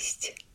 есть.